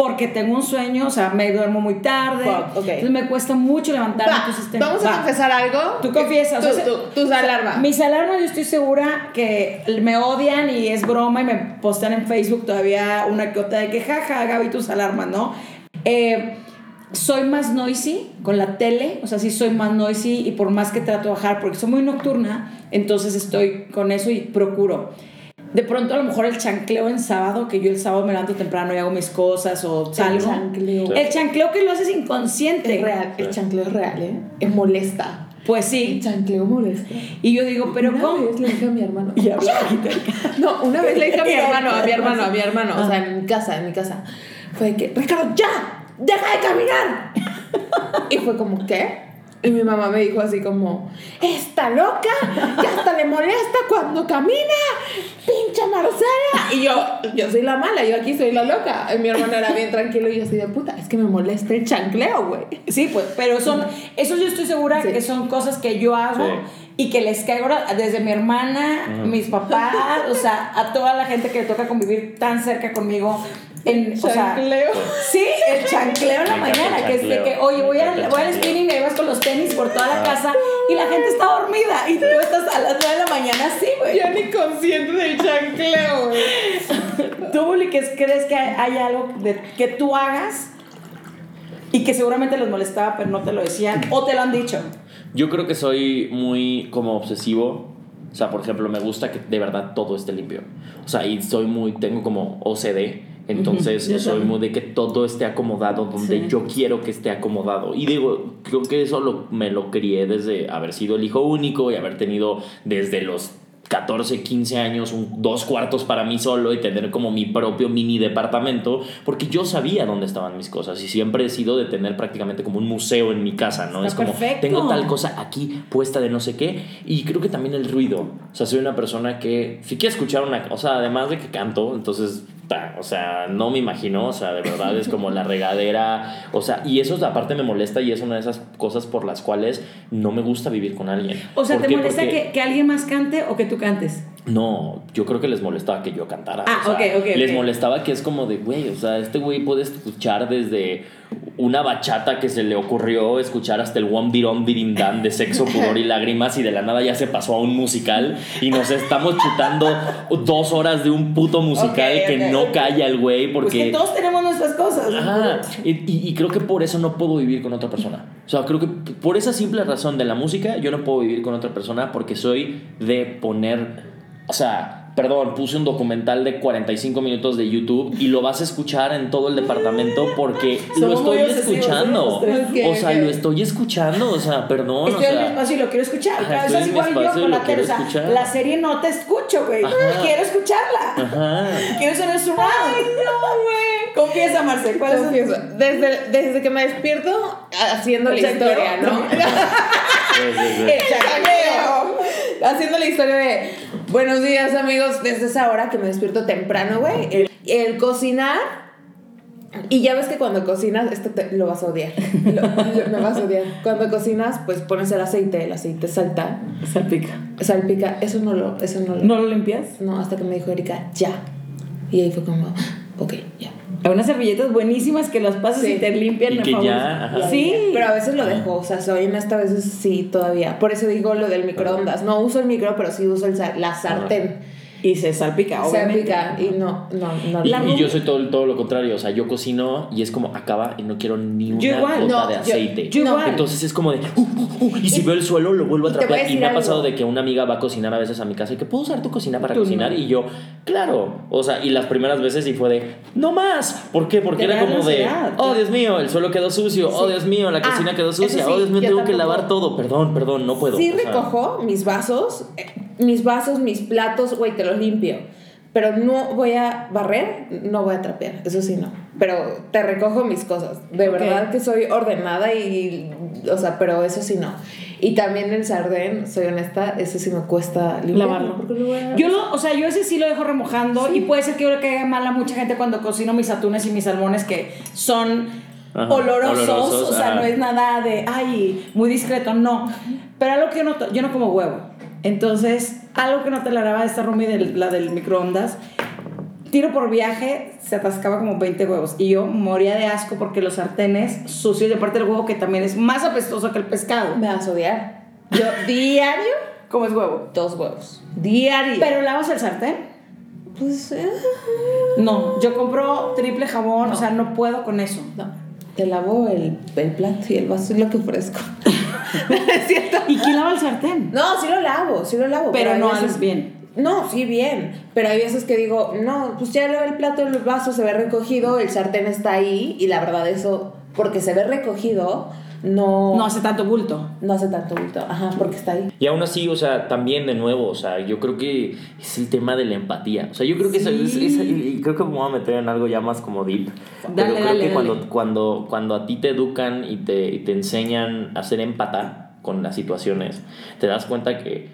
Porque tengo un sueño, o sea, me duermo muy tarde. Entonces me cuesta mucho levantarme. Va, entonces vamos a confesar algo. Tú confiesas. Tú, o sea, tú, tus alarmas. Mis alarmas, yo estoy segura que me odian y es broma y me postean en Facebook todavía una que otra de que jaja, Gaby, tus alarmas, ¿no? Eh, soy más noisy con la tele, o sea, sí soy más noisy y por más que trato de bajar, porque soy muy nocturna, entonces estoy con eso y procuro. De pronto a lo mejor el chancleo en sábado, que yo el sábado me levanto temprano y hago mis cosas o salgo. chancleo. El chancleo que lo haces inconsciente. Es real, el chancleo es real, ¿eh? Es molesta. Pues El sí. chancleo molesta. Y yo digo, pero una ¿cómo? vez le dije a mi hermano. Y. No, una vez le dije a mi hermano, a mi hermano, a mi hermano, o sea, en mi casa, en mi casa. Fue de que, Ricardo, ya, deja de caminar. Y fue como, ¿qué? Y mi mamá me dijo así como, está loca, que hasta le molesta cuando camina, pinche Marcela. Y yo, yo soy la mala, yo aquí soy la loca. Y mi hermano era bien tranquilo y yo así de puta, es que me molesta el chancleo, güey. Sí, pues, pero son, eso yo estoy segura Sí. que son cosas que yo hago Sí. y que les caigo desde mi hermana, mis papás, o sea, a toda la gente que le toca convivir tan cerca conmigo. En, o sea, Chancleo. sí, el chancleo en la Me mañana, el que es de que, oye, voy, Me a, el voy al spinning y ahí vas con los tenis por toda la Ah. casa y la gente está dormida y tú estás a las 9 de la mañana así, güey. Yo ni consciente del chancleo, güey. ¿Tú, crees que hay, algo de, que tú hagas y que seguramente les molestaba, pero no te lo decían o te lo han dicho? Yo creo que soy muy como obsesivo. O sea, por ejemplo, me gusta que de verdad todo esté limpio. O sea, y soy muy, tengo como OCD. Entonces, soy muy de que todo esté acomodado donde Sí. yo quiero que esté acomodado. Y digo, creo que eso lo- me lo crié desde haber sido el hijo único y haber tenido desde los 14, 15 años, un, dos cuartos para mí solo y tener como mi propio mini departamento, porque yo sabía dónde estaban mis cosas y siempre he sido de tener prácticamente como un museo en mi casa, ¿no? Está es como, perfecto. tengo tal cosa aquí puesta de no sé qué y creo que también el ruido, o sea, soy una persona que si quiere escuchar una cosa, además de que canto, entonces, o sea, no me imagino, o sea, de verdad es como la regadera, o sea, y eso aparte me molesta y es una de esas cosas por las cuales no me gusta vivir con alguien. O sea, ¿Por ¿te qué? molesta que, que alguien más cante o que tú cantes? No, yo creo que les molestaba que yo cantara. Ah, o sea, ok, ok, Les molestaba que es como de, güey, o sea, este güey puede escuchar desde una bachata que se le ocurrió escuchar hasta el One Dan de sexo, pudor y lágrimas y de la nada ya se pasó a un musical y nos estamos chutando dos horas de un puto musical que no calla el güey Porque porque... todos tenemos nuestras cosas. Ajá, y, y- y creo que por eso no puedo vivir con otra persona. O sea, creo que por esa simple razón de la música, yo no puedo vivir con otra persona porque soy de poner, o sea, perdón, puse un documental de 45 minutos de YouTube y lo vas a escuchar en todo el departamento porque lo estoy escuchando. O sea, lo estoy escuchando, o sea, perdón, Estoy o en mi sea... espacio y lo quiero escuchar. Ajá, es en mi igual yo con lo la tele. la serie no te escucho, güey. Quiero escucharla. Ajá. Quiero ser el surround. no, güey. Confiesa, Marce. ¿Cuál es Confieso, desde, desde que me despierto haciendo la historia, ¿no? Sí, sí, sí. El chancleo. Haciendo la historia de buenos días amigos desde esa hora que me despierto temprano, güey. El, el cocinar. Y ya ves que cuando cocinas, esto te- lo vas a odiar. Lo, vas a odiar. Cuando cocinas, pues pones el aceite, el aceite salta, Salpica. salpica. Eso no lo, eso no lo. ¿No lo limpias? No, hasta que me dijo Erika, ya. Y ahí fue como, ok, ya. Hay unas servilletas buenísimas que las pasas Sí. y te limpian. Y la que famosa. ya, ajá. Sí. Pero a veces lo dejo, o sea, soy en esta veces sí todavía. Por eso digo lo del microondas. No uso el micro, pero sí uso el la sartén. Y se salpica, Se obviamente. pica y no, no, no. La Y yo soy todo, todo lo contrario, o sea, yo cocino y es como acaba y no quiero ni una Yo igual, gota no, de aceite. yo igual. Entonces es como de, uh, uh, uh, y si veo el suelo lo vuelvo a Y te voy a trapear. Y me ha pasado de que una amiga va a cocinar a veces a mi casa y que puedo usar tu cocina para Tú cocinar no. y yo, claro, o sea, y las primeras veces y fue de, no más, ¿por qué? Porque era como de, oh Dios mío, el suelo quedó sucio, oh Dios mío, la Ah, cocina quedó sucia, sí, oh Dios mío, tengo que lavar todo, perdón, perdón, no puedo. Sí o sea, recojo mis vasos, eh, mis vasos, mis platos, güey, te los limpio. Pero no voy a barrer, no voy a trapear, eso sí no. Pero te recojo mis cosas. De verdad que soy ordenada y, o sea, pero eso sí no. Y también el sardén, soy honesta, ese sí me cuesta limpiarlo. lavarlo. Yo lo, o sea, yo ese sí lo dejo remojando y puede ser que yo le caiga mal a mucha gente cuando cocino mis atunes y mis salmones que son Ajá, olorosos, olorosos, o sea, ajá. no es nada de, ay, muy discreto, no. Pero algo que yo no, yo no como huevo. Entonces, algo que no toleraba de esta Rumi, del, la del microondas, tiro por viaje, se atascaba como 20 huevos. Y yo moría de asco porque los sartenes sucios, y aparte el huevo que también es más apestoso que el pescado. Me vas a odiar. Yo diario, ¿Cómo es huevo? dos huevos. Diario. ¿Pero lavas el sartén? pues, eh, No, yo compro triple jabón, o sea, no puedo con eso. no. Te lavo el, el plato y el vaso y lo que ofrezco. es cierto. ¿Y quién lava el sartén? No, sí lo lavo, sí lo lavo. Pero hay no veces- haces bien. No, sí, bien. Pero hay veces que digo, no, pues ya el plato, el vaso se ve recogido, el sartén está ahí, y la verdad, eso, porque se ve recogido, no, No hace tanto bulto. no hace tanto bulto. Ajá, porque está ahí. Y aún así, o sea, también de nuevo, o sea, yo creo que es el tema de la empatía. O sea, yo creo que eso es, es- y creo que me voy a meter en algo ya más como deep. Dale, pero creo dale, que dale. cuando, cuando, cuando a ti te educan y te, y te enseñan a ser empata con las situaciones, te das cuenta que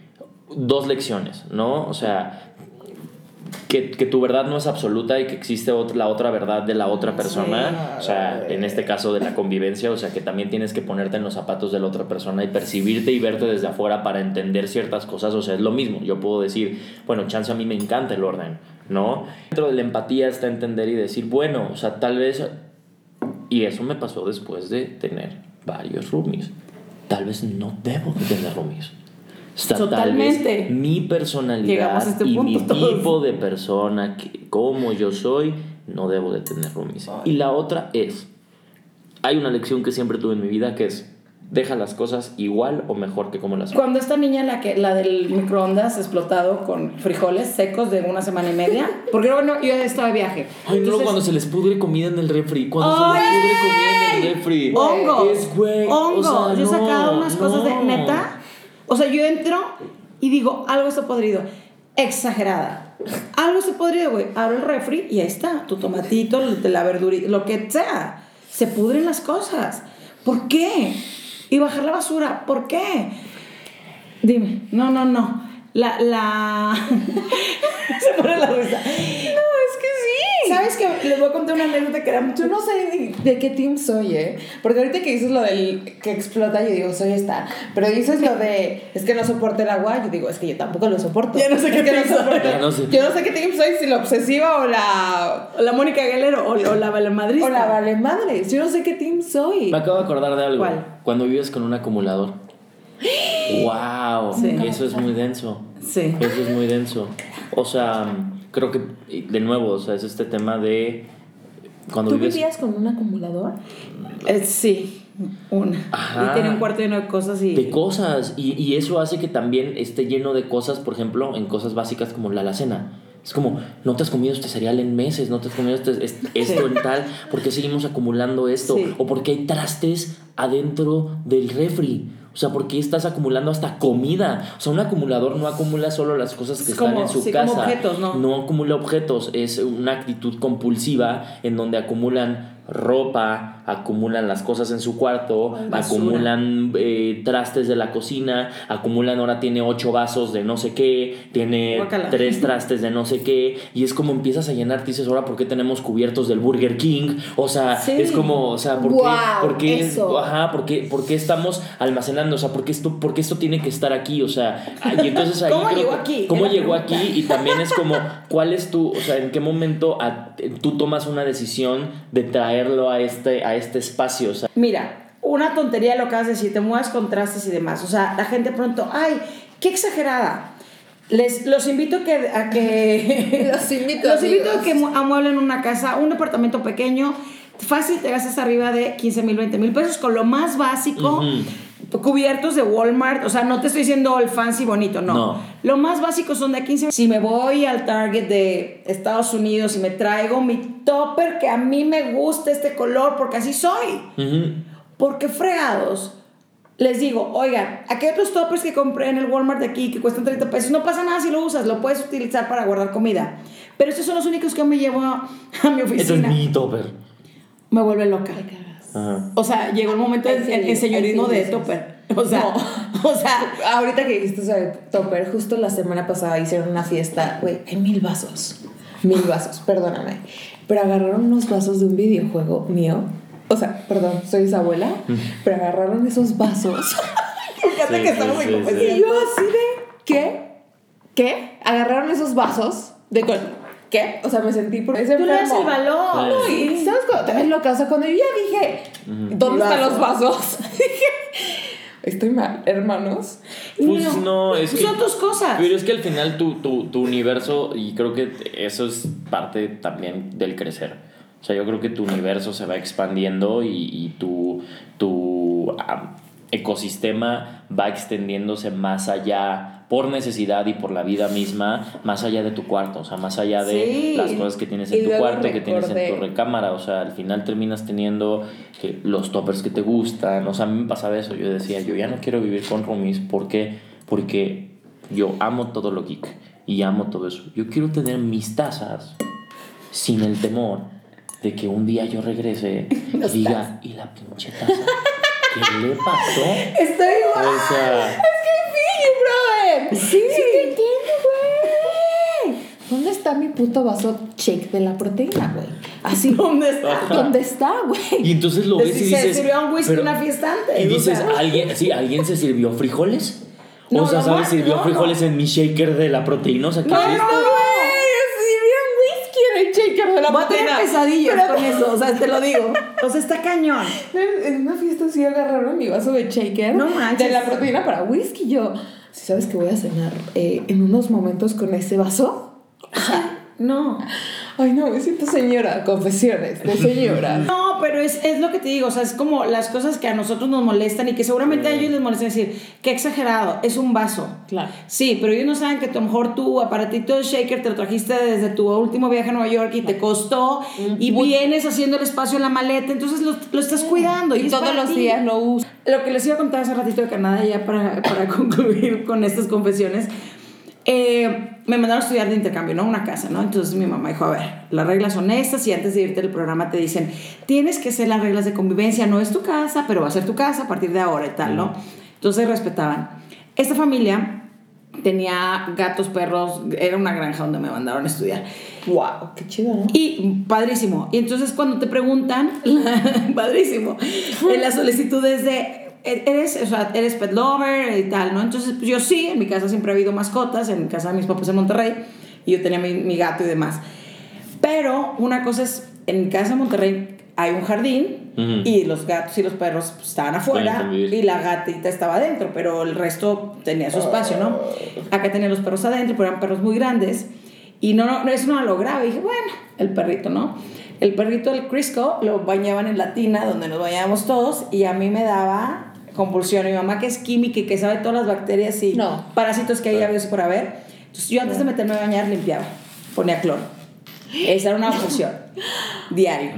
dos lecciones, ¿no? O sea, que, que tu verdad no es absoluta y que existe otra, la otra verdad de la otra persona, o sea, en este caso de la convivencia, o sea, que también tienes que ponerte en los zapatos de la otra persona y percibirte y verte desde afuera para entender ciertas cosas, o sea, es lo mismo, yo puedo decir, bueno, chance a mí me encanta el orden, ¿no? Dentro de la empatía está entender y decir, bueno, o sea, tal vez, y eso me pasó después de tener varios roomies, tal vez no debo de tener roomies. Totalmente. Tal vez mi personalidad este y mi todos. tipo de persona, que, como yo soy, no debo de tener roomies. Y la otra es, hay una lección que siempre tuve en mi vida que es, deja las cosas igual o mejor que como las Cuando esta niña, la, que, la del microondas explotado con frijoles secos de una semana y media, porque bueno, yo estaba de viaje. Ay, no, Entonces, cuando se les pudre comida en el refri. Cuando ¡Ay! se les pudre comida en el refri. Hongos. Es, güey. Hongos. o sea, yo he sacado no, unas cosas de no. neta. O sea, yo entro y digo, algo está podrido. Exagerada. Algo está podrido, güey. Abro el refri y ahí está. Tu tomatito, la verdurita, lo que sea. Se pudren las cosas. ¿Por qué? Y bajar la basura. ¿Por qué? Dime. No, no, no. La, la... Se pone la risa. ¿Sabes qué? Les voy a contar una anécdota que era mucho... Yo no sé ni de qué team soy, ¿eh? Porque ahorita que dices lo del que explota, yo digo, soy esta. Pero dices lo de, es que no soporta el agua, yo digo, es que yo tampoco lo soporto. Ya no sé Es qué que team soy. no sé. Yo no sé qué team soy, si la obsesiva o la... La Mónica Guerrero o, o la Valemadrista. O la vale madres. Yo no sé qué team soy. Me acabo de acordar de algo. ¿Cuál? Cuando vives con un acumulador. ¡Wow! Sí. Eso es muy denso. Sí. Eso es muy denso. O sea, creo que, de nuevo, o sea, es este tema de. Cuando ¿Tú vives. vivías con un acumulador? Eh, sí, una. Ajá. Y tiene un cuarto lleno de cosas y... De cosas. Y, y eso hace que también esté lleno de cosas, por ejemplo, en cosas básicas como la alacena. Es como, no te has comido este cereal en meses, no te has comido este- este- esto en tal, ¿por qué seguimos acumulando esto? Sí. O porque hay trastes adentro del refri. O sea, ¿por qué estás acumulando hasta comida? O sea, un acumulador no acumula solo las cosas que Es están como- en su sí, casa. como objetos, ¿no? No acumula objetos, es una actitud compulsiva en donde acumulan ropa, acumulan las cosas en su cuarto, acumulan eh, trastes de la cocina, acumulan ahora tiene ocho vasos de no sé qué, tiene tres trastes de no sé qué, y es como empiezas a llenar, dices, ahora, ¿por qué tenemos cubiertos del Burger King? O sea, Sí. es como, o sea, ¿por qué, Guau, por qué- ajá, ¿por qué, por qué estamos almacenando? O sea, ¿por qué esto, por qué esto tiene que estar aquí? O sea, y entonces ahí ¿Cómo creo llegó aquí? ¿Cómo llegó pregunta. aquí? Y también es como, ¿cuál es tu, o sea, en qué momento a- tú tomas una decisión de traerlo a este, a este espacio? O sea, Mira, una tontería lo que vas a decir, te mueves contrastes y demás. O sea, la gente pronto, ay, qué exagerada. Les, los invito a que, a que Los invito, los invito a que mu- amueblen una casa, un departamento pequeño. Fácil, te gastas arriba de 15 mil, 20 mil pesos con lo más básico. Cubiertos de Walmart, o sea, no te estoy diciendo el fancy bonito, no. No. Lo más básico son de 15. Si me voy al Target de Estados Unidos y me traigo mi topper que a mí me gusta este color porque así soy. Ujú. Porque fregados. Les digo, oigan, aquí hay otros toppers que compré en el Walmart de aquí que cuestan 30 pesos. No pasa nada si lo usas, lo puedes utilizar para guardar comida. Pero estos son los únicos que me llevo a, a mi Este es oficina. mi topper. Me vuelve loca. Ajá. O sea, llegó el momento en- en señorismo de topper. O sea, o sea, Ahorita que dijiste sobre Topper, justo la semana pasada hicieron una fiesta, güey, hay mil vasos. Mil vasos, perdóname. Pero agarraron unos vasos de un videojuego mío. O sea, perdón, soy esa abuela. Pero agarraron esos vasos. fíjate Sí, que estamos sí, en sí, confesión. Y yo así de, ¿qué? ¿Qué? Agarraron esos vasos de con... ¿Qué? O sea, me sentí por ese Tú le das el valor. No, y ¿sabes cuando te ves loca? O sea, cuando yo ya dije, ¿dónde están los vasos? dije, estoy mal, hermanos. Pues no, es que. Son tus cosas. Pero es que al final tu, tu, tu universo, y creo que eso es parte también del crecer. O sea, yo creo que tu universo se va expandiendo y, y tu, tu ecosistema va extendiéndose más allá por necesidad y por la vida misma, más allá de tu cuarto, o sea, más allá de Sí. las cosas que tienes Y en tu luego cuarto, que tienes en tu recordé- recámara, o sea, al final terminas teniendo que los toppers que te gustan, o sea, a mí me pasaba eso, yo decía, yo ya no quiero vivir con roomies, ¿por qué? Porque yo amo todo lo geek y amo todo eso. Yo quiero tener mis tazas sin el temor de que un día yo regrese y diga, ¿y la pinche taza? ¿Qué le pasó? Estoy igual. O sea, Es que sí. Sí. Sí te entiendo, güey. ¿Dónde está mi puto vaso shake de la proteína, güey? Así. ¿Dónde está? ¿Dónde está, güey? y entonces lo ves y se dices... sirvió un whisky pero- una fiesta antes, Y o dices, sea. ¿alguien, sí, ¿alguien se sirvió frijoles? O No, sea, no, ¿sabes? no, Sirvió no, frijoles en mi shaker de la proteína. O sea, ¿qué No, es no, esto? Güey, sirvió whisky en el shaker de la Voy a tener proteína. pesadillas Pero- con eso, o sea, te lo digo. O sea, está cañón. En una fiesta sí agarraron mi vaso de shaker No manches. de la proteína para whisky. Yo, si sabes que voy a cenar eh, en unos momentos con ese vaso. No. Ay, no, me siento señora. Confesiones de señora. No, pero es, es lo que te digo, o sea, es como las cosas que a nosotros nos molestan y que seguramente a ellos les molestan decir, qué exagerado, es un vaso. Claro. Sí, pero ellos no saben que a lo mejor tu aparatito de shaker te lo trajiste desde tu último viaje a Nueva York y te costó y vienes haciendo el espacio en la maleta, entonces lo, lo estás cuidando. Y, Y es todos los ti. días lo uso. Lo que les iba a contar hace ratito de Canadá, ya para, para concluir con estas confesiones. eh, me mandaron a estudiar de intercambio, ¿no? Una casa, ¿no? Entonces mi mamá dijo, a ver, las reglas son estas y antes de irte del programa te dicen, tienes que hacer las reglas de convivencia, no es tu casa, pero va a ser tu casa a partir de ahora y tal, ¿no? Entonces respetaban. Esta familia tenía gatos, perros, era una granja donde me mandaron a estudiar. Wow, qué chido, ¿no? Y padrísimo. Y entonces cuando te preguntan, padrísimo, en las solicitudes de, eres, o sea, eres pet lover y tal, ¿no? Entonces pues yo sí, en mi casa siempre ha habido mascotas, en casa de mis papás en Monterrey, y yo tenía mi, mi gato y demás. Pero una cosa es, en mi casa en Monterrey hay un jardín Ujú. y los gatos y los perros pues, estaban afuera y la gatita estaba adentro, pero el resto tenía su espacio, ¿no? Acá tenía los perros adentro, pero eran perros muy grandes y no, no, eso no lo grave. dije, bueno, el perrito, ¿no? El perrito del Crisco lo bañaban en la tina donde nos bañábamos todos y a mí me daba compulsión. Mi mamá que es química y que sabe todas las bacterias y No. parásitos que hay habidos por haber. Entonces yo antes de meterme a bañar limpiaba, ponía cloro. Esa era una obsesión diario.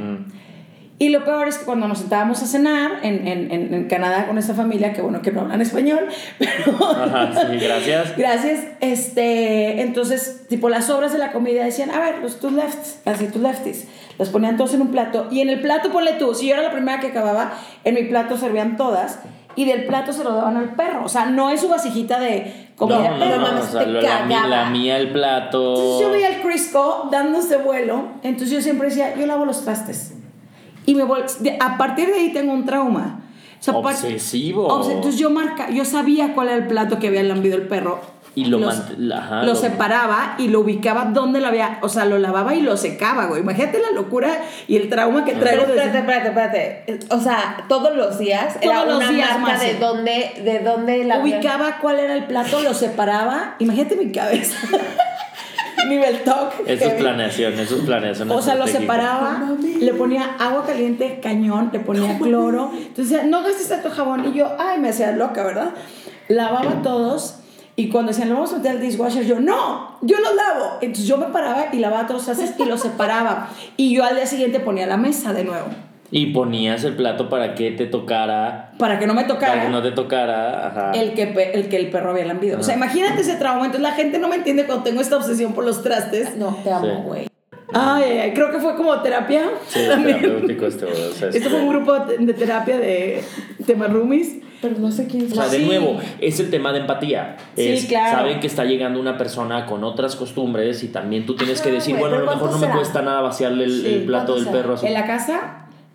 Y lo peor es que cuando nos sentábamos a cenar en, en, en, en Canadá con esta familia, que bueno que no hablan español, pero Ajá, sí, gracias. gracias, este, entonces, tipo las sobras de la comida decían, a ver, los two lefts, así two lefties, las ponían todos en un plato, y en el plato ponle tú, si yo era la primera que acababa, en mi plato servían todas, y del plato se lo daban al perro, o sea, no es su vasijita de comida No, de perro. no mames, o sea, te la, cagaba. la mía el plato. Entonces yo veía al Crisco dándose vuelo, entonces yo siempre decía, yo lavo los trastes. Y me vol- de- a partir de ahí tengo un trauma. O sea, Obsesivo. Obse- entonces yo marca, yo sabía cuál era el plato que había lambido el perro Y lo, los- ajá, lo separaba y lo ubicaba donde lo había, o sea, lo lavaba y lo secaba, güey. Imagínate la locura y el trauma que traigo espérate, desde... espérate, espérate. O sea, todos los días era Todos los una días, marca de dónde, de dónde la ubicaba cuál era el plato, lo separaba. Imagínate mi cabeza. Nivel talk. Eso es planeación, eso es planeación. O sea, lo separaba, le ponía agua caliente, cañón, le ponía cloro. Entonces decía, no gastes tanto jabón. Y yo, ay, me hacía loca, ¿verdad? Lavaba todos. Y cuando decían, lo vamos a meter al dishwasher, yo, no, yo los lavo. Entonces yo me paraba y lavaba todos los trastes y los separaba. Y yo al día siguiente ponía la mesa de nuevo. Y ponías el plato para que te tocara, Para que no me tocara. para que no te tocara, ajá. el que, el que el perro había lambido. O sea, imagínate ese trauma. Entonces la gente no me entiende cuando tengo esta obsesión por los trastes. No, te amo, Sí. güey. Ay, ay, ay, creo que fue como terapia. Sí, es también. terapéutico este, o sea, Esto este- fue un grupo de terapia de tema roomies. Pero no sé quién O sea, de Sí. nuevo, es el tema de empatía. Sí, Es, claro. Saben que está llegando una persona con otras costumbres y también tú tienes que decir, bueno, a lo mejor no ¿cuánto me cuesta nada vaciarle el, Sí, el plato ¿cuánto del será? perro a su... En la casa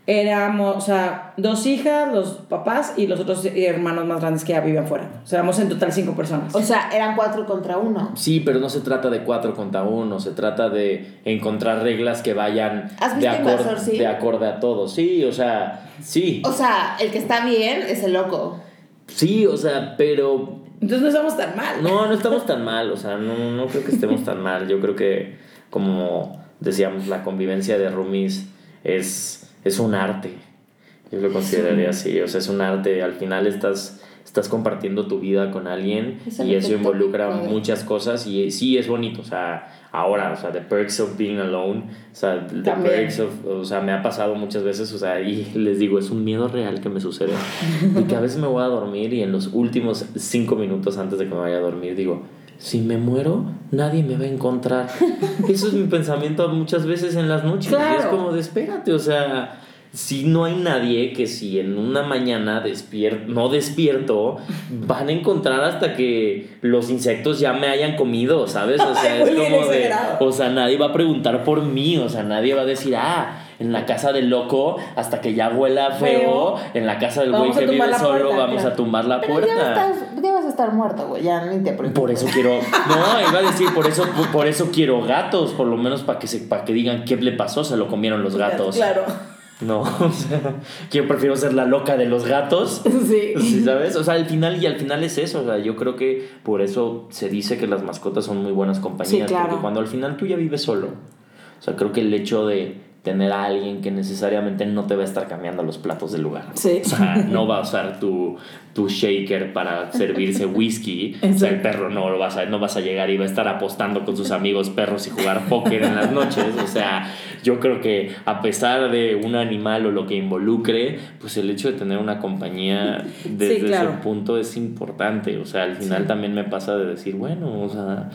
éramos, o sea, dos hijas, los papás y los otros hermanos más grandes que ya vivían fuera. O sea, éramos en total cinco personas. O sea, eran cuatro contra uno. Sí, pero no se trata de cuatro contra uno, se trata de encontrar reglas que vayan ¿Has de, visto acor- Invasor, sí? de acorde a todos. Sí, o sea, sí, O sea, el que está bien es el loco. sí, o sea, pero Entonces no estamos tan mal. No, no estamos tan mal, o sea, no, no creo que estemos tan mal. Yo creo que, como decíamos, la convivencia de roomies es, es un arte. Yo lo consideraría así, o sea, es un arte. Al final estás, estás compartiendo tu vida con alguien Es y eso involucra muchas cosas y sí es bonito, o sea, ahora, o sea, the perks of being alone, o sea, the También. perks of, o sea, me ha pasado muchas veces, o sea, y les digo, es un miedo real que me sucede, de que a veces me voy a dormir y en los últimos cinco minutos antes de que me vaya a dormir digo, si me muero, nadie me va a encontrar. Eso es mi pensamiento muchas veces en las noches. Y es como, de, espérate, o sea, si no hay nadie que si en una mañana despier no despierto, van a encontrar hasta que los insectos ya me hayan comido, ¿sabes? O sea, es como de, o sea, nadie va a preguntar por mí, o sea, nadie va a decir, ah, en la casa del loco, hasta que ya huela feo, Feo. en la casa del güey que vive solo, puerta, vamos claro. a tumbar la Pero ya, puerta. estás, ya vas a estar muerto, güey. Ya ni te preocupes. Por eso quiero. No, iba a decir, por eso, por eso quiero gatos, por lo menos para que se, para que digan qué le pasó, se lo comieron los gatos. Claro. No, o sea, yo prefiero ser la loca de los gatos. Sí. Sí, ¿sabes? O sea, al final, y al final es eso. O sea, yo creo que por eso se dice que las mascotas son muy buenas compañías. Sí, claro. Porque cuando al final tú ya vives solo. O sea, creo que el hecho de tener a alguien que necesariamente no te va a estar cambiando los platos del lugar. Sí. O sea, no va a usar tu, tu shaker para servirse whisky. O sea, el perro no lo vas a, no vas a llegar y va a estar apostando con sus amigos perros y jugar póker en las noches. O sea, yo creo que a pesar de un animal o lo que involucre, pues el hecho de tener una compañía desde claro. ese punto es importante. O sea, al final también me pasa de decir, bueno, o sea,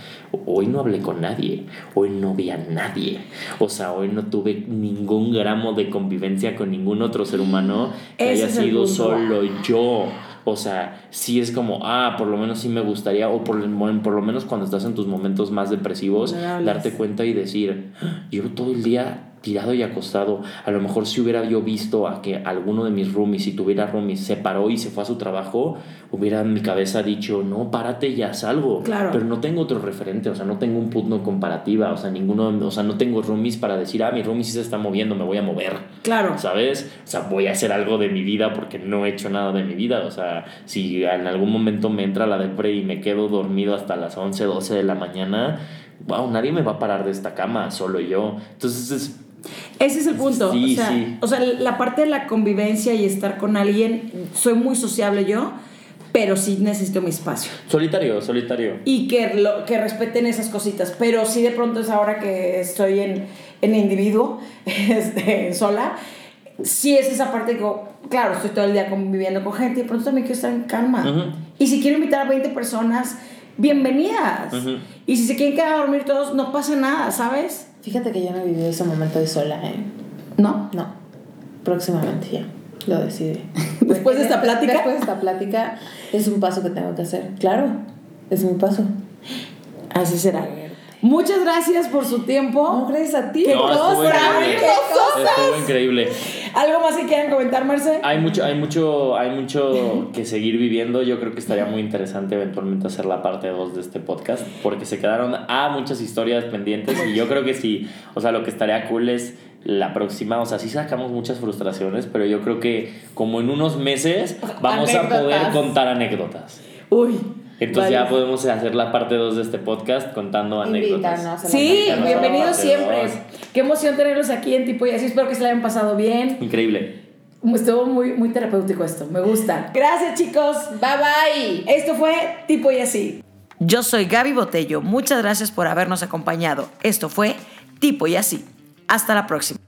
hoy no hablé con nadie, hoy no vi a nadie. O sea, hoy no tuve ningún gramo de convivencia con ningún otro ser humano que Ese haya sido solo yo. O sea, sí es como, ah, por lo menos sí me gustaría, o por, por lo menos cuando estás en tus momentos más depresivos, darte cuenta y decir, "Ah, llevo todo el día tirado y acostado. A lo mejor si hubiera yo visto a que alguno de mis roomies, si tuviera roomies, se paró y se fue a su trabajo, hubiera en mi cabeza dicho, no, párate y haz algo. Claro. Pero no tengo otro referente, o sea, no tengo un punto comparativa, o sea, ninguno, o sea, no tengo roomies para decir, ah, mi roomie sí se está moviendo, me voy a mover. Claro. ¿Sabes? O sea, voy a hacer algo de mi vida porque no he hecho nada de mi vida. O sea, si en algún momento me entra la depre y me quedo dormido hasta las 11, 12 de la mañana, wow, nadie me va a parar de esta cama, solo yo. Entonces, es- Ese es el punto. Sí, o, sea, sí. o sea, la parte de la convivencia y estar con alguien, soy muy sociable yo, pero sí necesito mi espacio. solitario, solitario. Y que, lo, que respeten esas cositas. Pero sí de pronto es ahora que estoy en, en individuo, este, sola, sí es esa parte que, digo, claro, estoy todo el día conviviendo con gente y de pronto también quiero estar en calma. Y si quiero invitar a 20 personas, bienvenidas. Y si se quieren quedar a dormir todos, no pasa nada, ¿sabes? Fíjate que yo no he vivido ese momento de sola, ¿eh? ¿No? No. Próximamente ya. Lo decidí. Después de esta plática. Después de esta plática es un paso que tengo que hacer. Claro, es mi paso. Así será. Muchas gracias por su tiempo. No, gracias a ti. ¡Qué No, estuvo cosa! increíble. ¡Qué cosa! Estuvo increíble. ¿Algo más que quieran comentar, Marce? Hay mucho, hay mucho, hay mucho que seguir viviendo. Yo creo que estaría muy interesante eventualmente hacer la parte 2 de este podcast, porque se quedaron a muchas historias pendientes y yo creo que sí, o sea, lo que estaría cool es la próxima, o sea, sí sacamos muchas frustraciones, pero yo creo que como en unos meses vamos a poder contar anécdotas. Uy. Entonces ya podemos hacer la parte 2 de este podcast contando anécdotas. A Sí, bienvenidos siempre. Qué emoción tenerlos aquí en Tipo y así. Espero que se la hayan pasado bien. Increíble. Estuvo muy, muy terapéutico esto. Me gusta. Gracias, chicos. Bye bye. Esto fue Tipo y así. Yo soy Gaby Botello. Muchas gracias por habernos acompañado. Esto fue Tipo y así. Hasta la próxima.